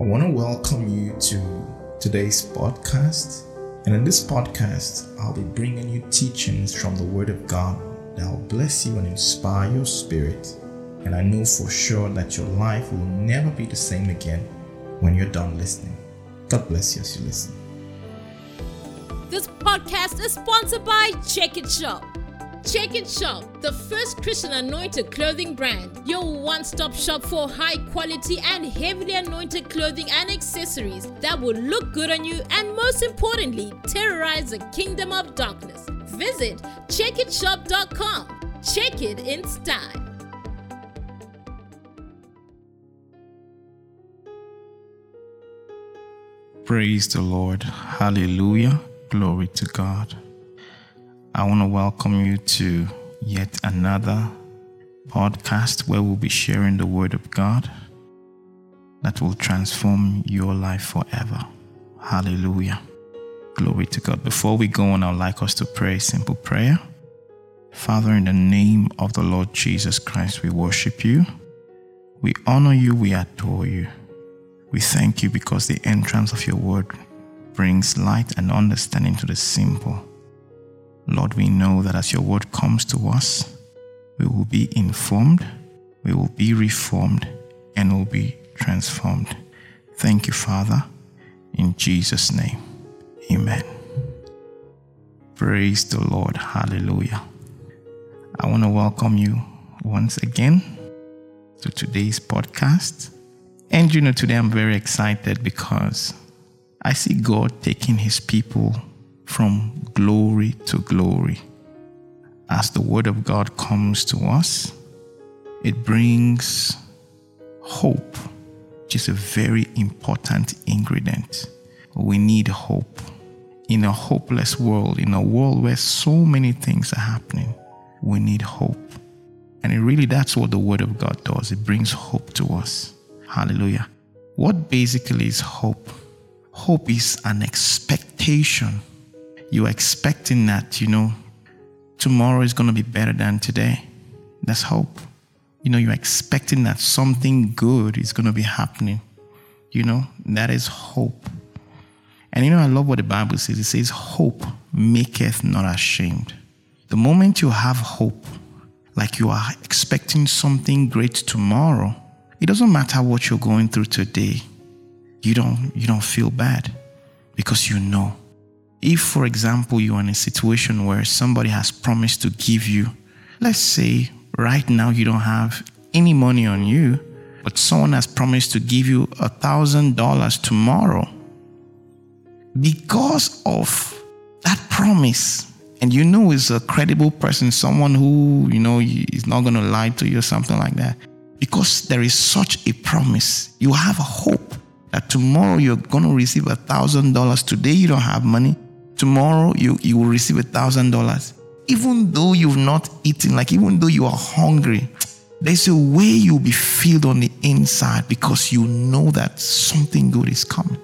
I want to welcome you to today's podcast. And in this podcast, I'll be bringing you teachings from the Word of God that will bless you and inspire your spirit. And I know for sure that your life will never be the same again when you're done listening. God bless you as you listen. This podcast is sponsored by Check It Shop. Check It Shop, the first Christian anointed clothing brand, your one stop shop for high quality and heavily anointed clothing and accessories that will look good on you and, most importantly, terrorize the kingdom of darkness. Visit checkitshop.com. Check it in style. Praise the Lord. Hallelujah. Glory to God. I want to welcome you to yet another podcast where we'll be sharing the Word of God that will transform your life forever. Hallelujah. Glory to God. Before we go on, I'd like us to pray a simple prayer. Father, in the name of the Lord Jesus Christ, we worship you. We honor you. We adore you. We thank you because the entrance of your word brings light and understanding to the simple. Lord, we know that as your word comes to us, we will be informed, we will be reformed, and will be transformed. Thank you, Father, in Jesus' name. Amen. Praise the Lord. Hallelujah. I want to welcome you once again to today's podcast. And you know, today I'm very excited because I see God taking his people from glory to glory. As the word of God comes to us, it brings hope, which is a very important ingredient. We need hope. In a hopeless world, in a world where so many things are happening, we need hope. And it really, that's what the Word of God does. It brings hope to us. Hallelujah. What basically is hope? Hope is an expectation. You're expecting that, you know, tomorrow is going to be better than today. That's hope. You know, you're expecting that something good is going to be happening. You know, that is hope. And you know, I love what the Bible says. It says, Hope maketh not ashamed. The moment you have hope, like you are expecting something great tomorrow, it doesn't matter what you're going through today. You don't you don't feel bad because you know. If for example you are in a situation where somebody has promised to give you, let's say right now you don't have any money on you, but someone has promised to give you a thousand dollars tomorrow. Because of that promise, and you know is a credible person, someone who you know is not going to lie to you or something like that because there is such a promise. You have a hope that tomorrow you're going to receive a thousand dollars. Today you don't have money. Tomorrow you, you will receive a thousand dollars. Even though you've not eaten, like even though you are hungry, there's a way you'll be filled on the inside because you know that something good is coming.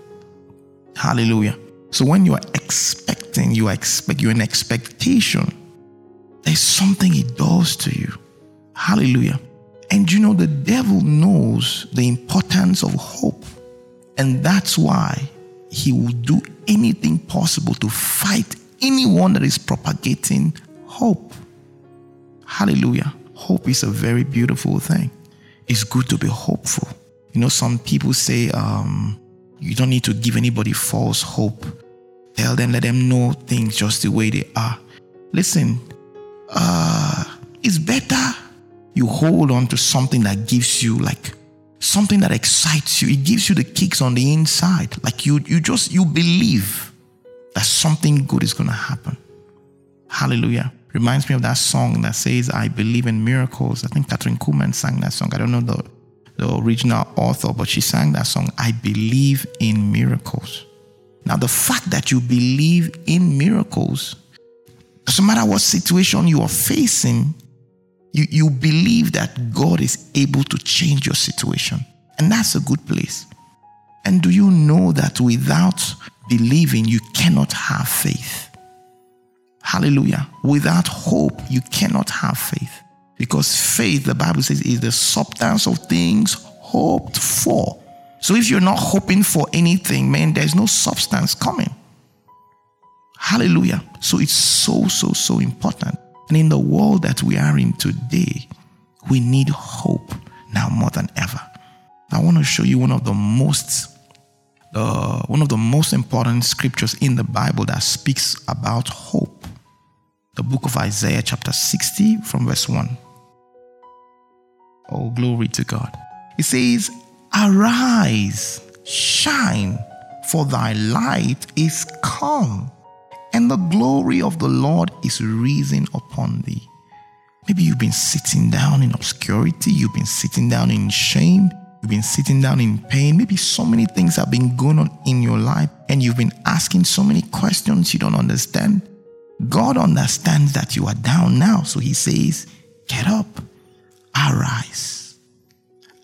Hallelujah. So when you are expecting, you are expect you're in expectation. There's something it does to you. Hallelujah. And you know, the devil knows the importance of hope. And that's why he will do anything possible to fight anyone that is propagating hope. Hallelujah. Hope is a very beautiful thing. It's good to be hopeful. You know, some people say um, you don't need to give anybody false hope. Tell them, let them know things just the way they are. Listen, uh, it's better you hold on to something that gives you like something that excites you. It gives you the kicks on the inside. Like you, you just you believe that something good is gonna happen. Hallelujah. Reminds me of that song that says, I believe in miracles. I think Kathryn Kuhlman sang that song. I don't know the, the original author, but she sang that song, I believe in miracles. Now, the fact that you believe in miracles, doesn't matter what situation you are facing, you, you believe that God is able to change your situation. And that's a good place. And do you know that without believing, you cannot have faith? Hallelujah. Without hope, you cannot have faith. Because faith, the Bible says, is the substance of things hoped for. So if you're not hoping for anything, man, there's no substance coming. Hallelujah. So it's so, so, so important. And in the world that we are in today, we need hope now more than ever. I want to show you one of the most uh, one of the most important scriptures in the Bible that speaks about hope. The book of Isaiah, chapter 60, from verse 1. Oh, glory to God. It says, Arise, shine, for thy light is come, and the glory of the Lord is risen upon thee. Maybe you've been sitting down in obscurity, you've been sitting down in shame, you've been sitting down in pain. Maybe so many things have been going on in your life, and you've been asking so many questions you don't understand. God understands that you are down now, so He says, Get up, arise,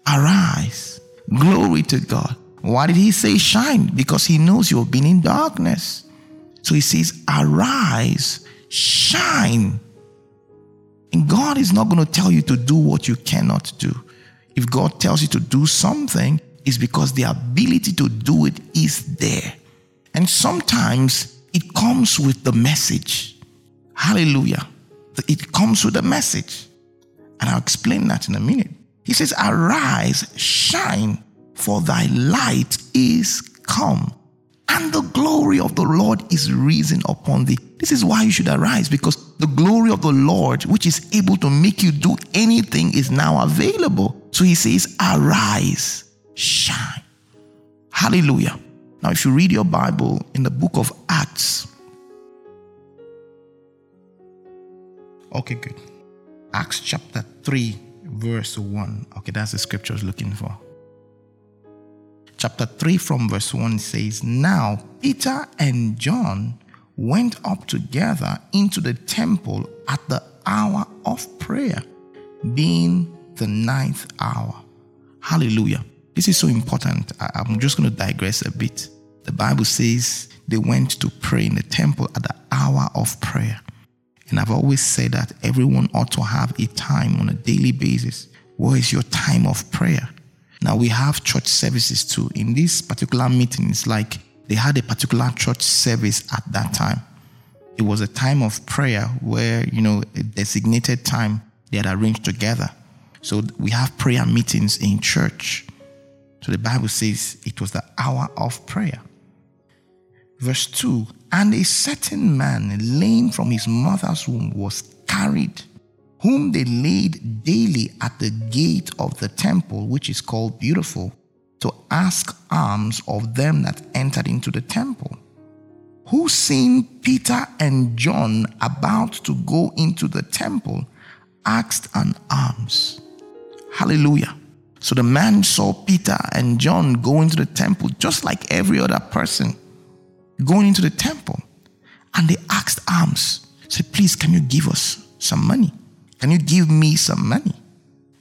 arise. Glory to God. Why did He say shine? Because He knows you've been in darkness. So He says, Arise, shine. And God is not going to tell you to do what you cannot do. If God tells you to do something, it's because the ability to do it is there. And sometimes it comes with the message. Hallelujah. It comes with the message. And I'll explain that in a minute. He says, Arise, shine, for thy light is come, and the glory of the Lord is risen upon thee. This is why you should arise, because the glory of the Lord, which is able to make you do anything, is now available. So he says, Arise, shine. Hallelujah. Now, if you read your Bible in the book of Acts, okay, good. Acts chapter 3, verse 1. Okay, that's the scripture I was looking for. Chapter 3 from verse 1 says, Now Peter and John went up together into the temple at the hour of prayer, being the ninth hour. Hallelujah. This is so important. I, am just going to digress a bit. The Bible says they went to pray in the temple at the hour of prayer. And I've always said that everyone ought to have a time on a daily basis. Where is your time of prayer? Now we have church services too. In this particular meeting, it's like they had a particular church service at that time. It was a time of prayer where, you know, a designated time they had arranged together. So we have prayer meetings in church. So the Bible says it was the hour of prayer. Verse 2 And a certain man, lame from his mother's womb, was carried, whom they laid daily at the gate of the temple, which is called Beautiful, to ask alms of them that entered into the temple. Who, seeing Peter and John about to go into the temple, asked an alms. Hallelujah. So the man saw Peter and John go into the temple just like every other person going into the temple. And they asked alms. Said, please, can you give us some money? Can you give me some money?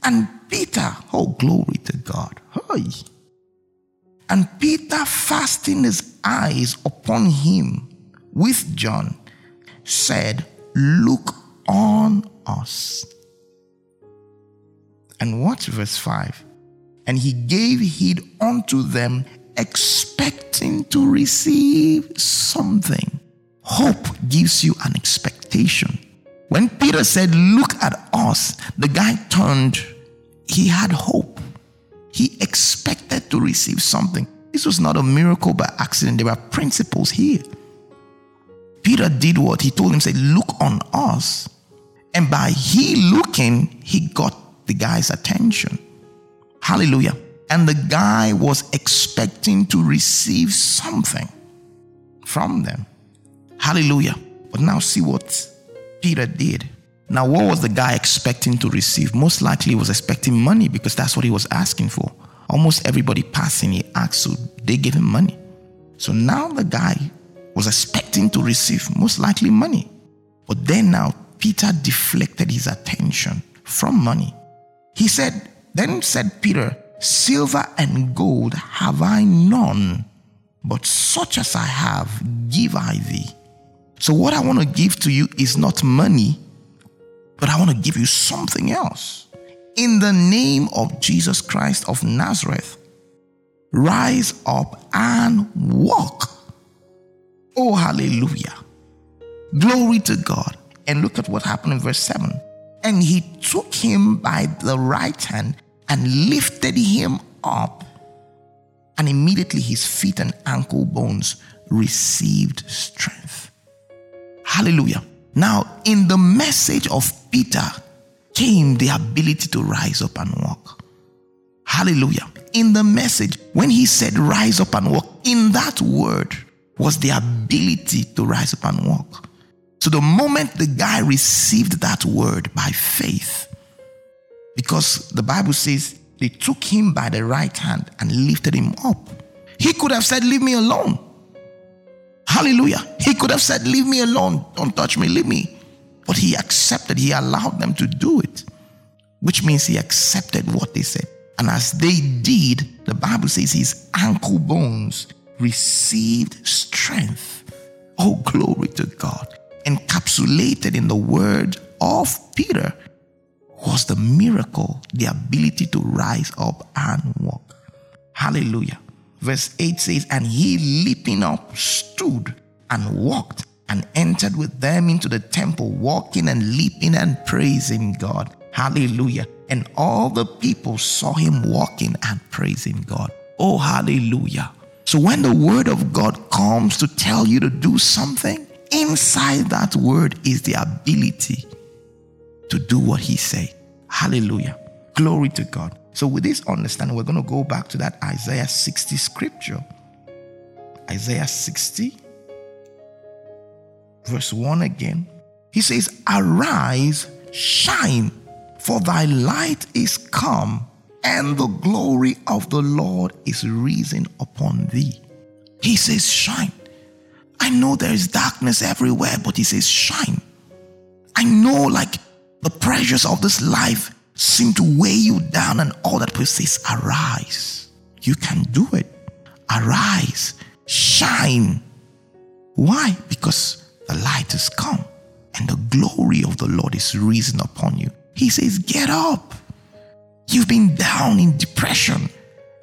And Peter, oh, glory to God. Hey. And Peter, fasting his eyes upon him with John, said, Look on us. And watch verse 5. And he gave heed unto them, expecting to receive something. Hope gives you an expectation. When Peter said, Look at us, the guy turned, he had hope. He expected to receive something. This was not a miracle by accident, there were principles here. Peter did what he told him, say, Look on us. And by he looking, he got the guy's attention. Hallelujah. And the guy was expecting to receive something from them. Hallelujah. But now see what Peter did. Now, what was the guy expecting to receive? Most likely, he was expecting money because that's what he was asking for. Almost everybody passing, he asked, so they gave him money. So now the guy was expecting to receive most likely money. But then now, Peter deflected his attention from money. He said, Then said Peter, Silver and gold have I none, but such as I have give I thee. So, what I want to give to you is not money, but I want to give you something else. In the name of Jesus Christ of Nazareth, rise up and walk. Oh, hallelujah. Glory to God. And look at what happened in verse 7. And he took him by the right hand and lifted him up. And immediately his feet and ankle bones received strength. Hallelujah. Now, in the message of Peter came the ability to rise up and walk. Hallelujah. In the message, when he said rise up and walk, in that word was the ability to rise up and walk. So the moment the guy received that word by faith, because the Bible says they took him by the right hand and lifted him up. He could have said, Leave me alone. Hallelujah. He could have said, Leave me alone. Don't touch me. Leave me. But he accepted, he allowed them to do it, which means he accepted what they said. And as they did, the Bible says his ankle bones received strength. Oh, glory to God. Encapsulated in the word of Peter was the miracle, the ability to rise up and walk. Hallelujah. Verse 8 says, And he leaping up stood and walked and entered with them into the temple, walking and leaping and praising God. Hallelujah. And all the people saw him walking and praising God. Oh, hallelujah. So when the word of God comes to tell you to do something, inside that word is the ability to do what he say. Hallelujah. Glory to God. So with this understanding, we're going to go back to that Isaiah 60 scripture. Isaiah 60 verse 1 again. He says, Arise, shine, for thy light is come, and the glory of the Lord is risen upon thee. He says, Shine. I know there is darkness everywhere, but he says, Shine. I know, like, the pressures of this life seem to weigh you down, and all that person says, Arise. You can do it. Arise, shine. Why? Because the light has come and the glory of the Lord is risen upon you. He says, Get up. You've been down in depression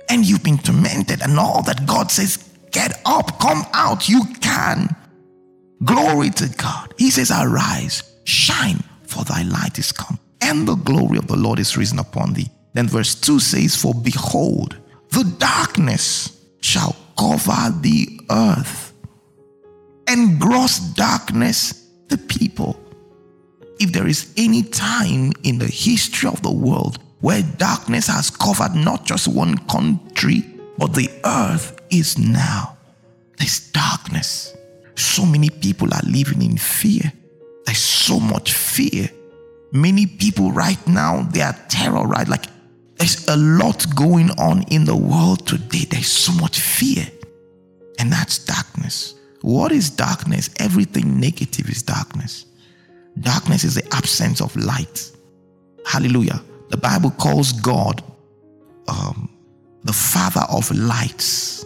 and you've been tormented, and all that God says, Get up, come out, you can. Glory to God. He says, Arise, shine, for thy light is come, and the glory of the Lord is risen upon thee. Then verse 2 says, For behold, the darkness shall cover the earth and gross darkness the people. If there is any time in the history of the world where darkness has covered not just one country, but the earth is now. There's darkness. So many people are living in fear. There's so much fear. Many people right now, they are terrorized. Like there's a lot going on in the world today. There's so much fear. And that's darkness. What is darkness? Everything negative is darkness. Darkness is the absence of light. Hallelujah. The Bible calls God um, the Father of lights.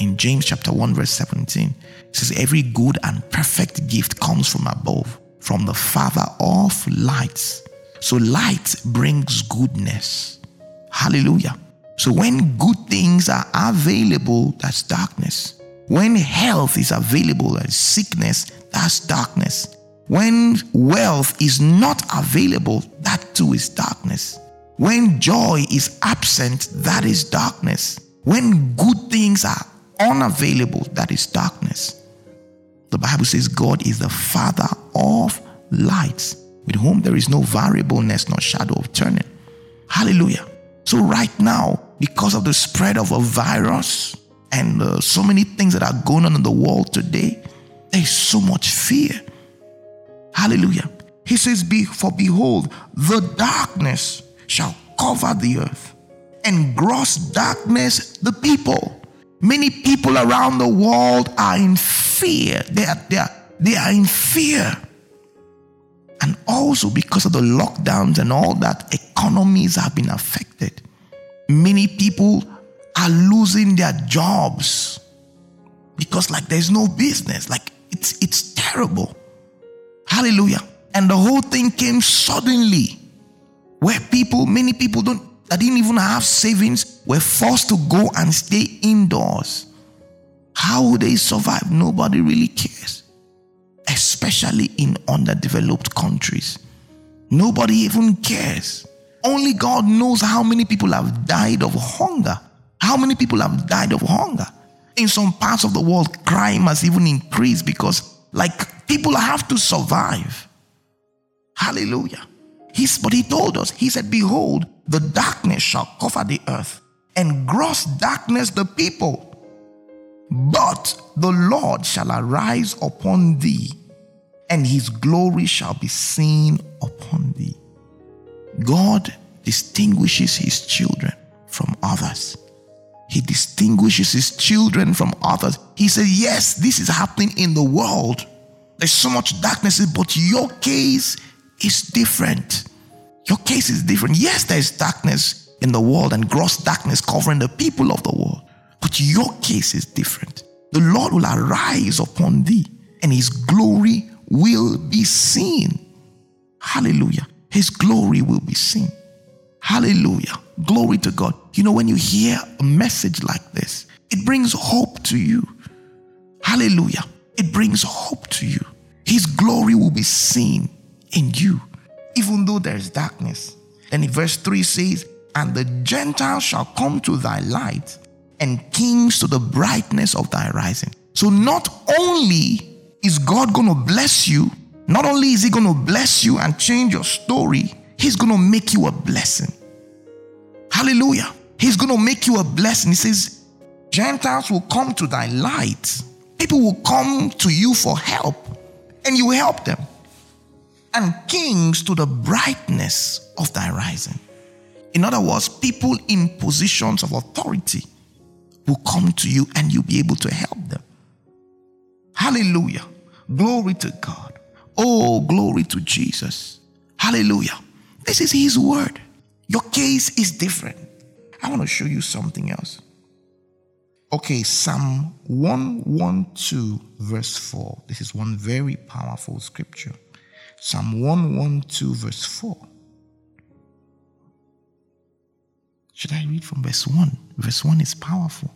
In James chapter 1, verse 17, it says, Every good and perfect gift comes from above, from the Father of lights. So light brings goodness. Hallelujah. So when good things are available, that's darkness. When health is available and sickness, that's darkness. When wealth is not available, that too is darkness. When joy is absent, that is darkness. When good things are unavailable, that is darkness. The Bible says God is the Father of lights, with whom there is no variableness nor shadow of turning. Hallelujah. So, right now, because of the spread of a virus, and uh, so many things that are going on in the world today, there's so much fear. Hallelujah. He says, For behold, the darkness shall cover the earth, and gross darkness the people. Many people around the world are in fear. They are, they are, they are in fear. And also because of the lockdowns and all that, economies have been affected. Many people are losing their jobs because like there's no business like it's it's terrible hallelujah and the whole thing came suddenly where people many people don't that didn't even have savings were forced to go and stay indoors. How would they survive? Nobody really cares, especially in underdeveloped countries. Nobody even cares. Only God knows how many people have died of hunger. How many people have died of hunger? In some parts of the world, crime has even increased because, like, people have to survive. Hallelujah. He's, but he told us, he said, Behold, the darkness shall cover the earth, and gross darkness the people. But the Lord shall arise upon thee, and his glory shall be seen upon thee. God distinguishes his children from others. He distinguishes his children from others. He said, Yes, this is happening in the world. There's so much darkness, but your case is different. Your case is different. Yes, there's darkness in the world and gross darkness covering the people of the world, but your case is different. The Lord will arise upon thee, and his glory will be seen. Hallelujah. His glory will be seen. Hallelujah. Glory to God. You know, when you hear a message like this, it brings hope to you. Hallelujah. It brings hope to you. His glory will be seen in you, even though there is darkness. Then in verse 3 says, And the Gentiles shall come to thy light, and kings to the brightness of thy rising. So not only is God going to bless you, not only is He going to bless you and change your story, He's going to make you a blessing. Hallelujah. He's going to make you a blessing. He says, Gentiles will come to thy light. People will come to you for help, and you help them and kings to the brightness of thy rising. In other words, people in positions of authority will come to you and you'll be able to help them. Hallelujah. Glory to God. Oh, glory to Jesus. Hallelujah. This is His word. Your case is different. I want to show you something else. Okay, Psalm 112, verse 4. This is one very powerful scripture. Psalm 112, verse 4. Should I read from verse 1? Verse 1 is powerful.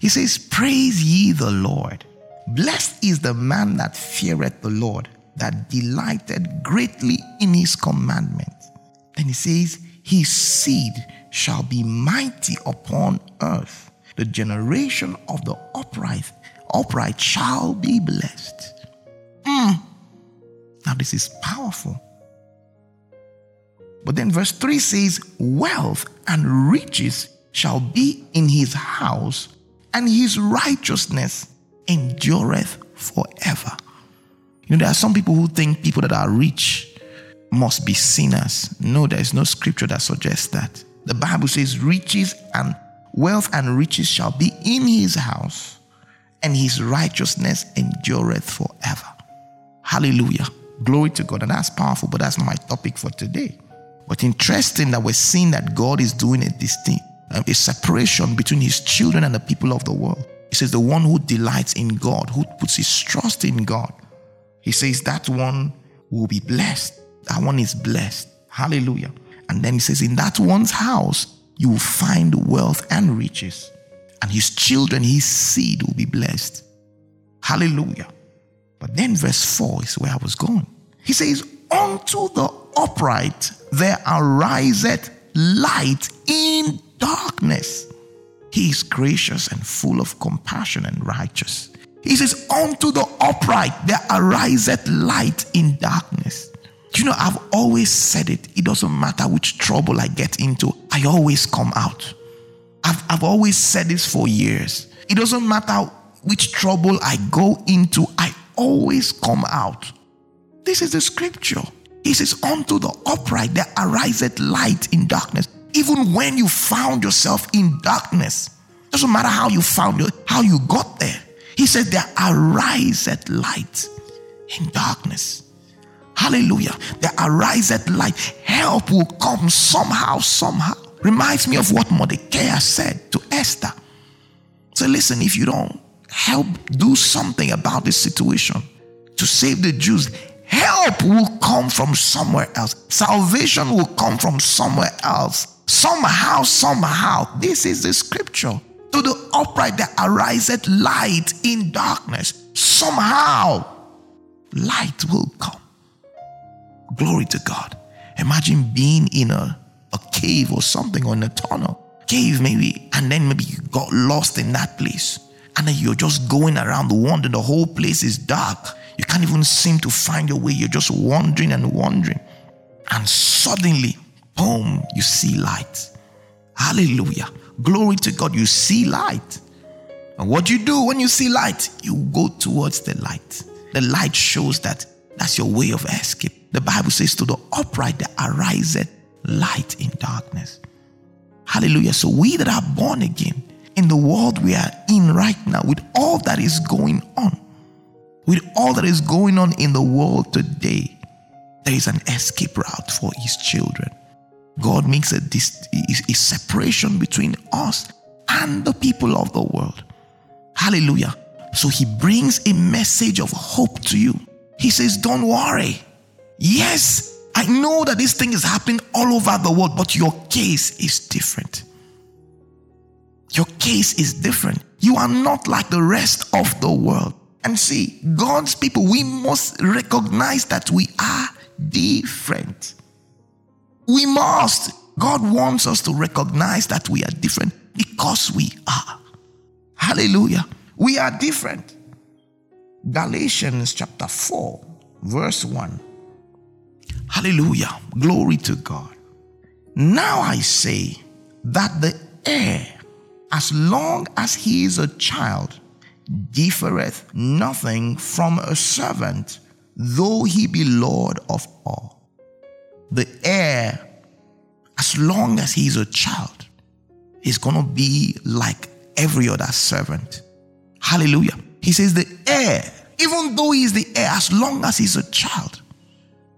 He says, Praise ye the Lord. Blessed is the man that feareth the Lord, that delighted greatly in his commandments. Then he says, His seed shall be mighty upon earth. The generation of the upright, upright shall be blessed. Mm. Now, this is powerful. But then verse 3 says, Wealth and riches shall be in his house, and his righteousness endureth forever. You know, there are some people who think people that are rich must be sinners. No, there is no scripture that suggests that. The Bible says, Riches and wealth and riches shall be in his house, and his righteousness endureth forever. Hallelujah. Glory to God. And that's powerful, but that's not my topic for today. But interesting that we're seeing that God is doing a distinct, um, a separation between his children and the people of the world. He says, the one who delights in God, who puts his trust in God, he says that one will be blessed. That one is blessed. Hallelujah. And then he says, in that one's house, you will find wealth and riches. And his children, his seed will be blessed. Hallelujah. But then verse 4 is where I was going. He says, Unto the upright there ariseth light in darkness. He is gracious and full of compassion and righteous. He says, Unto the upright there ariseth light in darkness. You know, I've always said it. It doesn't matter which trouble I get into, I always come out. I've, I've always said this for years. It doesn't matter which trouble I go into, I always come out. This is the scripture. He says, Unto the upright there ariseth light in darkness. Even when you found yourself in darkness, doesn't matter how you found it, how you got there. He said, There ariseth light in darkness. Hallelujah. There ariseth light. Help will come somehow, somehow. Reminds me of what Mordecai said to Esther. So listen, if you don't help do something about this situation to save the Jews. Help will come from somewhere else. Salvation will come from somewhere else. somehow, somehow, this is the scripture. To the upright there ariseth light in darkness. Somehow, light will come. Glory to God. Imagine being in a, a cave or something or in a tunnel. Cave, maybe, and then maybe you got lost in that place. And then you're just going around wandering. The whole place is dark. You can't even seem to find your way. You're just wandering and wandering. And suddenly, boom, you see light. Hallelujah. Glory to God. You see light. And what you do when you see light, you go towards the light. The light shows that that's your way of escape. The Bible says, To the upright there ariseth light in darkness. Hallelujah. So we that are born again in the world we are in right now, with all that is going on, with all that is going on in the world today, there is an escape route for his children. God makes a, a separation between us and the people of the world. Hallelujah. So he brings a message of hope to you. He says, Don't worry. Yes, I know that this thing is happening all over the world, but your case is different. Your case is different. You are not like the rest of the world. And see, God's people, we must recognize that we are different. We must. God wants us to recognize that we are different because we are. Hallelujah. We are different. Galatians chapter 4, verse 1. Hallelujah. Glory to God. Now I say that the heir, as long as he is a child, differeth nothing from a servant, though he be Lord of all. The heir, as long as he is a child, is going to be like every other servant. Hallelujah. He says, the heir, even though he is the heir, as long as he's a child,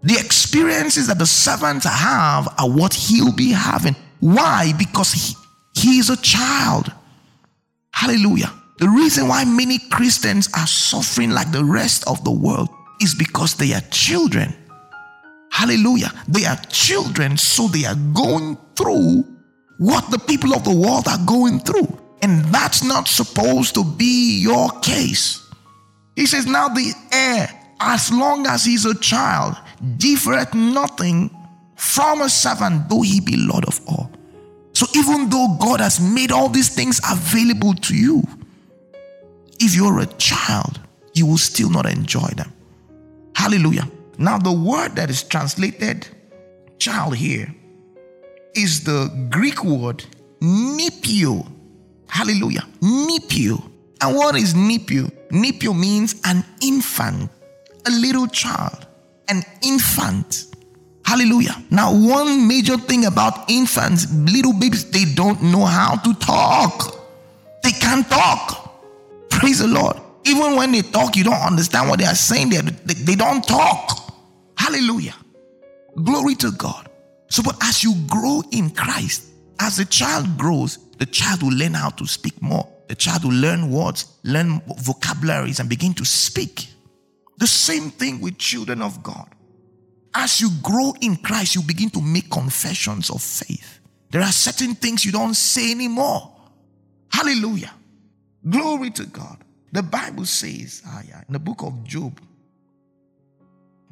the experiences that the servants have are what he'll be having. Why? Because he, he is a child. Hallelujah. The reason why many Christians are suffering like the rest of the world is because they are children. Hallelujah. They are children, so they are going through what the people of the world are going through. And that's not supposed to be your case. He says, Now the heir, as long as he's a child, differeth nothing from a servant, though he be Lord of all. So even though God has made all these things available to you, if you're a child, you will still not enjoy them. Hallelujah. Now, the word that is translated child here is the Greek word nipio. Hallelujah. Nipio. And what is nipio? Nipio means an infant, a little child, an infant. Hallelujah. Now, one major thing about infants, little babies, they don't know how to talk. They can't talk. Praise the Lord. Even when they talk, you don't understand what they are saying. They, they, they don't talk. Hallelujah. Glory to God. So, but as you grow in Christ, as the child grows, the child will learn how to speak more. The child will learn words, learn vocabularies, and begin to speak. The same thing with children of God. As you grow in Christ, you begin to make confessions of faith. There are certain things you don't say anymore. Hallelujah. Glory to God. The Bible says, ah, yeah, in the book of Job,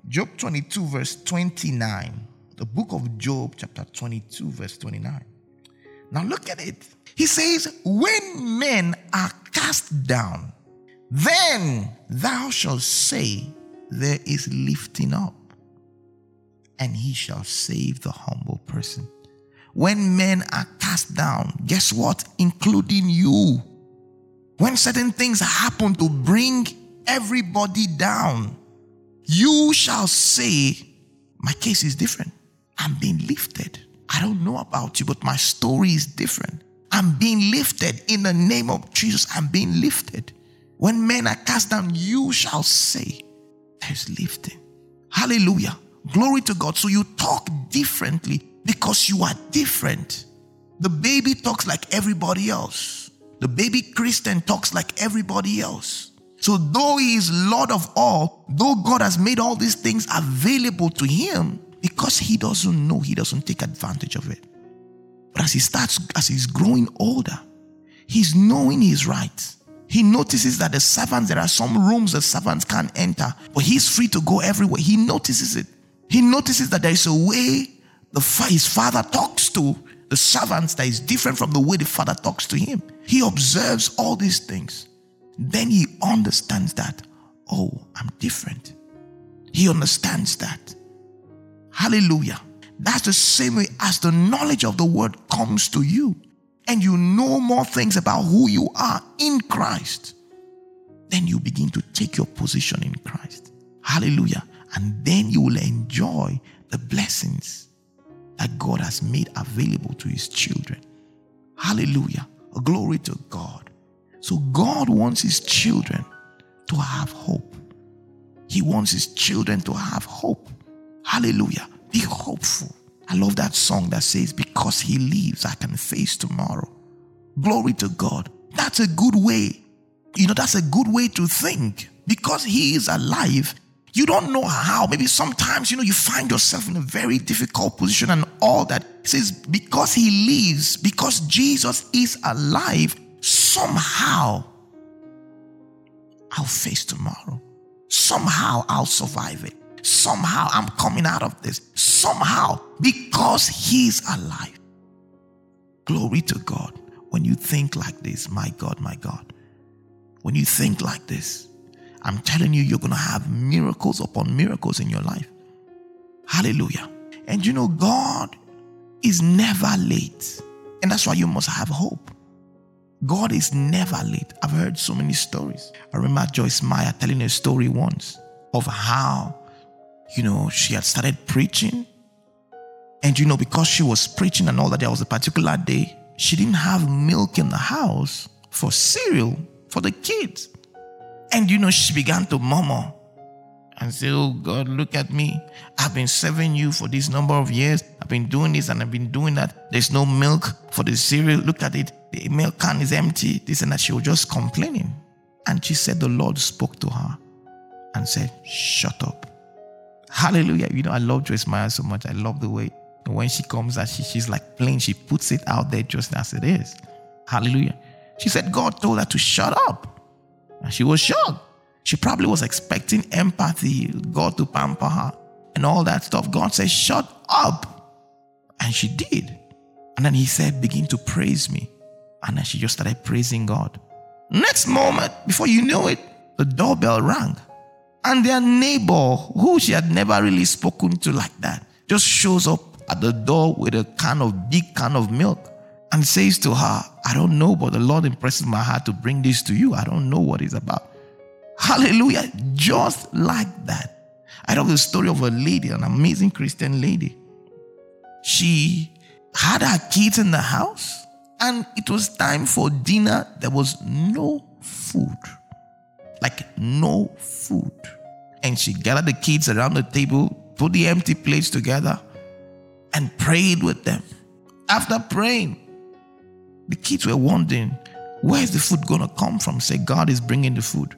Job 22, verse 29. The book of Job, chapter 22, verse 29. Now look at it. He says, When men are cast down, then thou shalt say, There is lifting up, and he shall save the humble person. When men are cast down, guess what? Including you. When certain things happen to bring everybody down, you shall say, My case is different. I'm being lifted. I don't know about you, but my story is different. I'm being lifted in the name of Jesus. I'm being lifted. When men are cast down, you shall say, There's lifting. Hallelujah. Glory to God. So you talk differently because you are different. The baby talks like everybody else. The baby Christian talks like everybody else. So, though he is Lord of all, though God has made all these things available to him, because he doesn't know, he doesn't take advantage of it. But as he starts, as he's growing older, he's knowing he's right. He notices that the servants, there are some rooms the servants can't enter, but he's free to go everywhere. He notices it. He notices that there is a way the, his father talks to the servants that is different from the way the father talks to him. He observes all these things. Then he understands that, oh, I'm different. He understands that. Hallelujah. That's the same way as the knowledge of the word comes to you and you know more things about who you are in Christ. Then you begin to take your position in Christ. Hallelujah. And then you will enjoy the blessings that God has made available to his children. Hallelujah. Glory to God. So God wants his children to have hope. He wants his children to have hope. Hallelujah. Be hopeful. I love that song that says, Because he lives, I can face tomorrow. Glory to God. That's a good way. You know, that's a good way to think. Because he is alive, you don't know how. Maybe sometimes, you know, you find yourself in a very difficult position and all that. It says, Because he lives, because Jesus is alive, somehow I'll face tomorrow. Somehow I'll survive it. Somehow I'm coming out of this. Somehow, because He's alive. Glory to God. When you think like this, my God, my God, when you think like this, I'm telling you, you're going to have miracles upon miracles in your life. Hallelujah. And you know, God is never late. And that's why you must have hope. God is never late. I've heard so many stories. I remember Joyce Meyer telling a story once of how you know, she had started preaching. And, you know, because she was preaching and all that, there was a particular day, she didn't have milk in the house for cereal for the kids. And, you know, she began to murmur and say, Oh God, look at me. I've been serving you for this number of years. I've been doing this and I've been doing that. There's no milk for the cereal. Look at it. The milk can is empty. This and that. She was just complaining. And she said, The Lord spoke to her and said, Shut up. Hallelujah. You know, I love Joyce Meyer so much. I love the way when she comes and she, she's like plain, she puts it out there just as it is. Hallelujah. She said God told her to shut up. And she was shocked. She probably was expecting empathy, God to pamper her, and all that stuff. God said, Shut up. And she did. And then he said, Begin to praise me. And then she just started praising God. Next moment, before you know it, the doorbell rang. And their neighbor, who she had never really spoken to like that, just shows up at the door with a can of big can of milk and says to her, I don't know, but the Lord impresses my heart to bring this to you. I don't know what it's about. Hallelujah. Just like that. I know the story of a lady, an amazing Christian lady. She had her kids in the house and it was time for dinner. There was no food like no food. And she gathered the kids around the table, put the empty plates together, and prayed with them. After praying, the kids were wondering, where is the food going to come from? Say, God is bringing the food.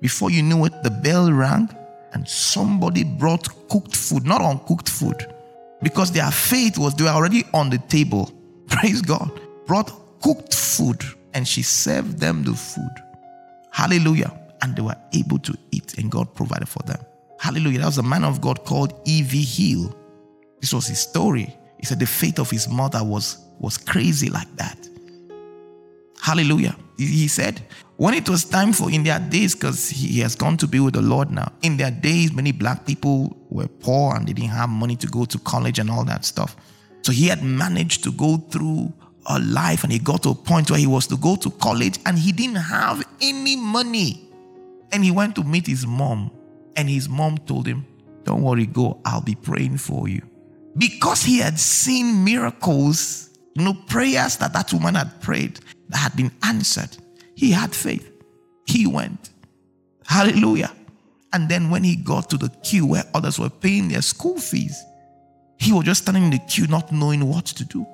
Before you knew it, the bell rang and somebody brought cooked food, not uncooked food, because their faith was they were already on the table. Praise God. Brought cooked food and she served them the food. Hallelujah and they were able to eat, and God provided for them. Hallelujah. That was a man of God called E.V. Hill. This was his story. He said the faith of his mother was, was crazy like that. Hallelujah. He said, when it was time for in their days, because he has gone to be with the Lord now, in their days, many black people were poor and they didn't have money to go to college and all that stuff. So he had managed to go through a life and he got to a point where he was to go to college and he didn't have any money. And he went to meet his mom, and his mom told him, Don't worry, go, I'll be praying for you. Because he had seen miracles, you know, prayers that that woman had prayed had been answered, he had faith. He went. Hallelujah. And then when he got to the queue where others were paying their school fees, he was just standing in the queue not knowing what to do.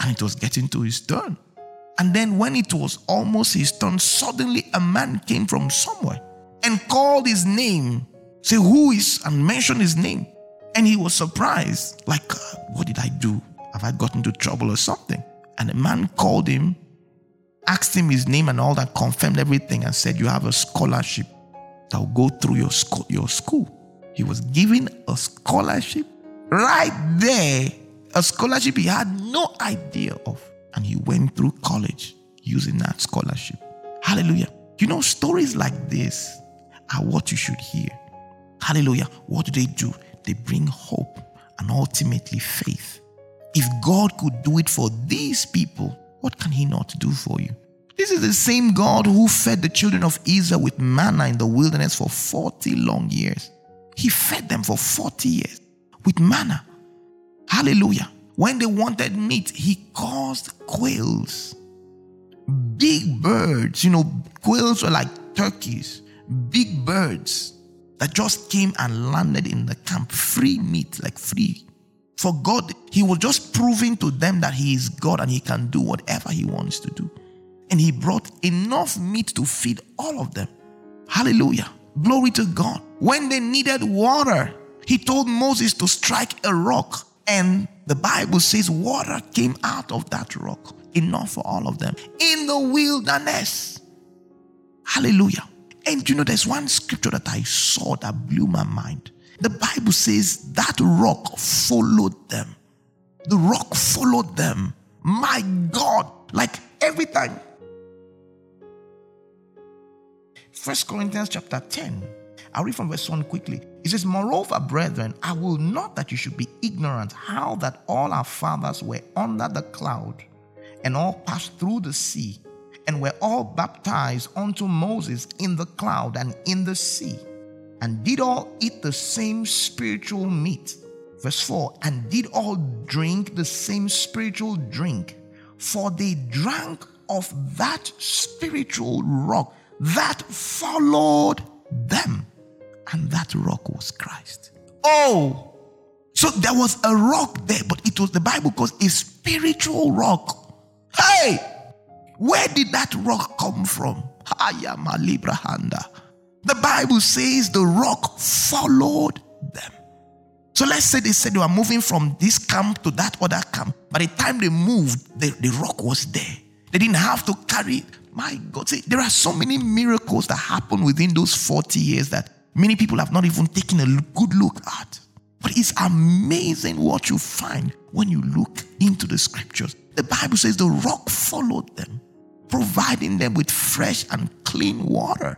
And it was getting to his turn. And then when it was almost his turn, suddenly a man came from somewhere and called his name. Say, who is, and mentioned his name. And he was surprised. Like, uh, what did I do? Have I gotten into trouble or something? And the man called him, asked him his name and all that, confirmed everything, and said, You have a scholarship that will go through your school. Your school. He was given a scholarship right there, a scholarship he had no idea of. And he went through college using that scholarship. Hallelujah. You know, stories like this are what you should hear. Hallelujah. What do they do? They bring hope and ultimately faith. If God could do it for these people, what can He not do for you? This is the same God who fed the children of Israel with manna in the wilderness for 40 long years. He fed them for 40 years with manna. Hallelujah. When they wanted meat, He caused quails, big birds. You know, quails were like turkeys, big birds that just came and landed in the camp. Free meat, like free. For God, He was just proving to them that He is God and He can do whatever He wants to do. And He brought enough meat to feed all of them. Hallelujah. Glory to God. When they needed water, He told Moses to strike a rock. And the Bible says water came out of that rock, enough for all of them in the wilderness. Hallelujah. And you know, there's one scripture that I saw that blew my mind. The Bible says that rock followed them. The rock followed them. My God. Like every time. First Corinthians chapter 10. I'll read from verse 1 quickly. It says, Moreover, brethren, I will not that you should be ignorant how that all our fathers were under the cloud and all passed through the sea and were all baptized unto Moses in the cloud and in the sea, and did all eat the same spiritual meat. Verse 4 And did all drink the same spiritual drink, for they drank of that spiritual rock that followed them, and that rock was Christ. Oh, so there was a rock there, but it was the Bible calls a spiritual rock. Hey! Where did that rock come from? The Bible says the rock followed them. So let's say they said they were moving from this camp to that other camp. By the time they moved, the, the rock was there. They didn't have to carry. My God, see, there are so many miracles that happen within those 40 years that many people have not even taken a good look at. But it's amazing what you find when you look into the scriptures. The Bible says the rock followed them providing them with fresh and clean water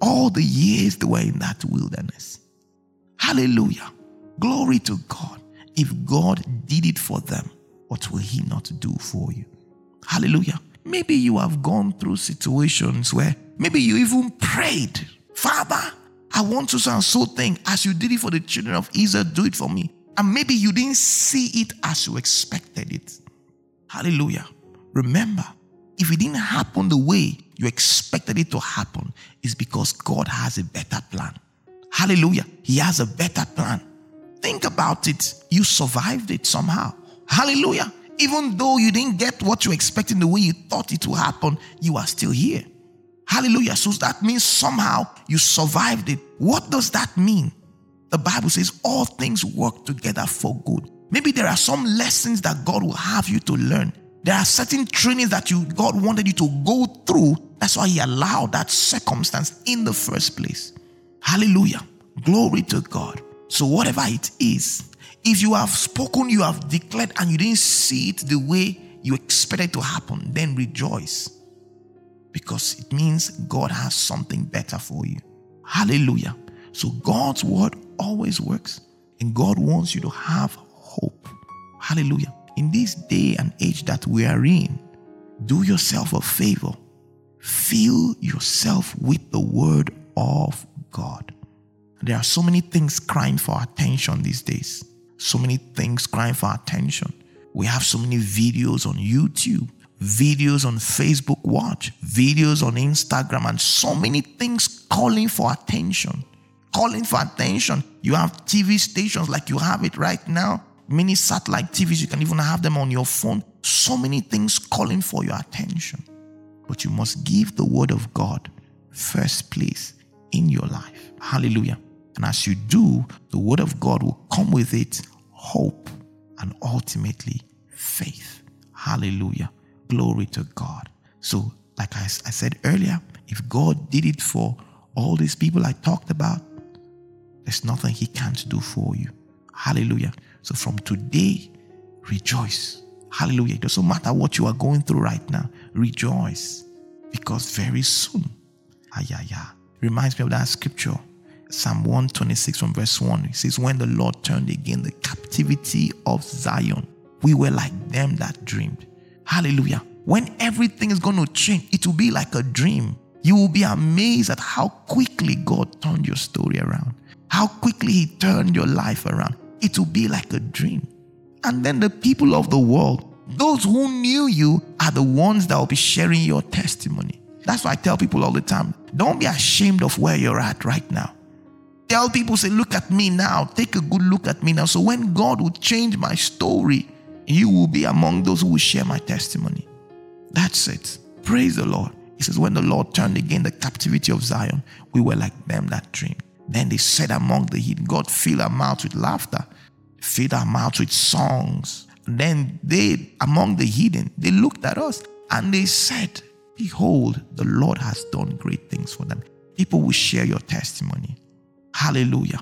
all the years they were in that wilderness. Hallelujah. Glory to God. If God did it for them, what will He not do for you? Hallelujah. Maybe you have gone through situations where maybe you even prayed, Father, I want to and so thing as you did it for the children of Israel, do it for me. And maybe you didn't see it as you expected it. Hallelujah. Remember, if it didn't happen the way you expected it to happen, is because God has a better plan. Hallelujah. He has a better plan. Think about it. You survived it somehow. Hallelujah. Even though you didn't get what you expected the way you thought it would happen, you are still here. Hallelujah. So that means somehow you survived it. What does that mean? The Bible says all things work together for good. Maybe there are some lessons that God will have you to learn there are certain trainings that you God wanted you to go through. That's why He allowed that circumstance in the first place. Hallelujah. Glory to God. So, whatever it is, if you have spoken, you have declared, and you didn't see it the way you expected to happen, then rejoice. Because it means God has something better for you. Hallelujah. So, God's word always works, and God wants you to have hope. Hallelujah in this day and age that we are in, do yourself a favor. Fill yourself with the word of God. There are so many things crying for attention these days. So many things crying for attention. We have so many videos on YouTube, videos on Facebook Watch, videos on Instagram, and so many things calling for attention. Calling for attention. You have TV stations like you have it right now many satellite TVs, you can even have them on your phone. So many things calling for your attention. But you must give the word of God first place in your life. Hallelujah. And as you do, the word of God will come with it hope and ultimately faith. Hallelujah. Glory to God. So, like I, I said earlier, if God did it for all these people I talked about, there's nothing He can't do for you. Hallelujah. So, from today, rejoice. Hallelujah. It doesn't matter what you are going through right now, rejoice because very soon, ayaya, reminds me of that scripture Psalm 126 from verse 1. It says, When the Lord turned again the captivity of Zion, we were like them that dreamed. Hallelujah. When everything is going to change, it will be like a dream. You will be amazed at how quickly God turned your story around, how quickly He turned your life around. It will be like a dream. And then the people of the world, those who knew you, are the ones that will be sharing your testimony. That's why I tell people all the time don't be ashamed of where you're at right now. Tell people, say, look at me now. Take a good look at me now. So when God will change my story, you will be among those who will share my testimony. That's it. Praise the Lord. He says, when the Lord turned again the captivity of Zion, we were like them that dream. Then they said among the heathen, God filled our mouths with laughter, filled our mouths with songs. And then they, among the heathen, they looked at us and they said, Behold, the Lord has done great things for them. People will share your testimony. Hallelujah.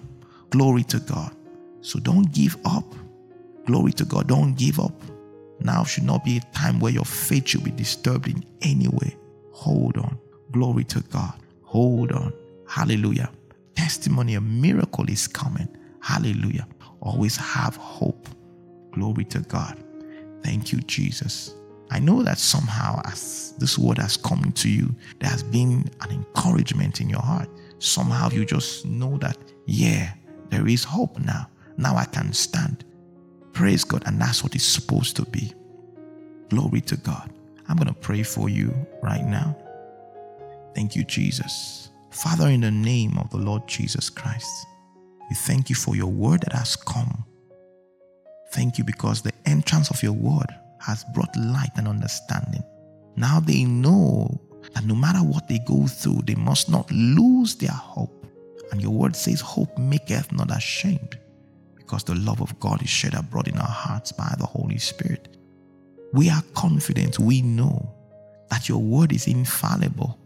Glory to God. So don't give up. Glory to God. Don't give up. Now should not be a time where your faith should be disturbed in any way. Hold on. Glory to God. Hold on. Hallelujah. Testimony, a miracle is coming. Hallelujah. Always have hope. Glory to God. Thank you, Jesus. I know that somehow, as this word has come to you, there has been an encouragement in your heart somehow you just know that, yeah, there is hope now. Now I can stand. Praise God. And that's what it's supposed to be. Glory to God. I'm going to pray for you right now. Thank you, Jesus. Father, in the name of the Lord Jesus Christ, we thank you for your word that has come. Thank you because the entrance of your word has brought light and understanding. Now they know that no matter what they go through, they must not lose their hope. And your word says, Hope maketh not ashamed, because the love of God is shed abroad in our hearts by the Holy Spirit. We are confident, we know that your word is infallible,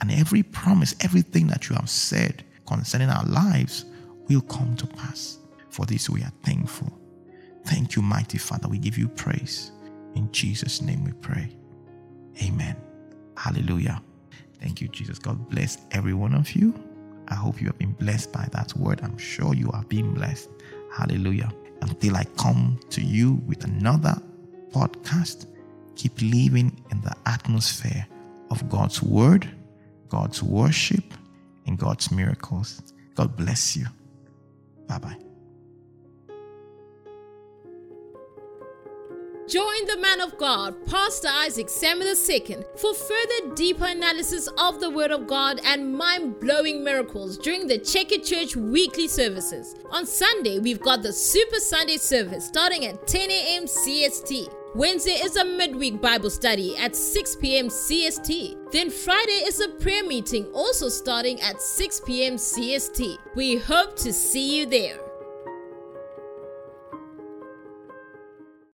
and every promise, everything that you have said concerning our lives will come to pass. For this we are thankful. Thank you, mighty Father. We give you praise. In Jesus' name we pray. Amen. Hallelujah. Thank you, Jesus. God bless every one of you. I hope you have been blessed by that word. I'm sure you have been blessed. Hallelujah. Until I come to you with another podcast, keep living in the atmosphere of God's word, God's worship, and God's miracles. God bless you. Bye bye. Join the man of God, Pastor Isaac Samuel II, for further deeper analysis of the Word of God and mind blowing miracles during the Check It Church weekly services. On Sunday, we've got the Super Sunday service starting at 10 a.m. CST. Wednesday is a midweek Bible study at 6 p.m. CST. Then Friday is a prayer meeting also starting at 6 p.m. CST. We hope to see you there.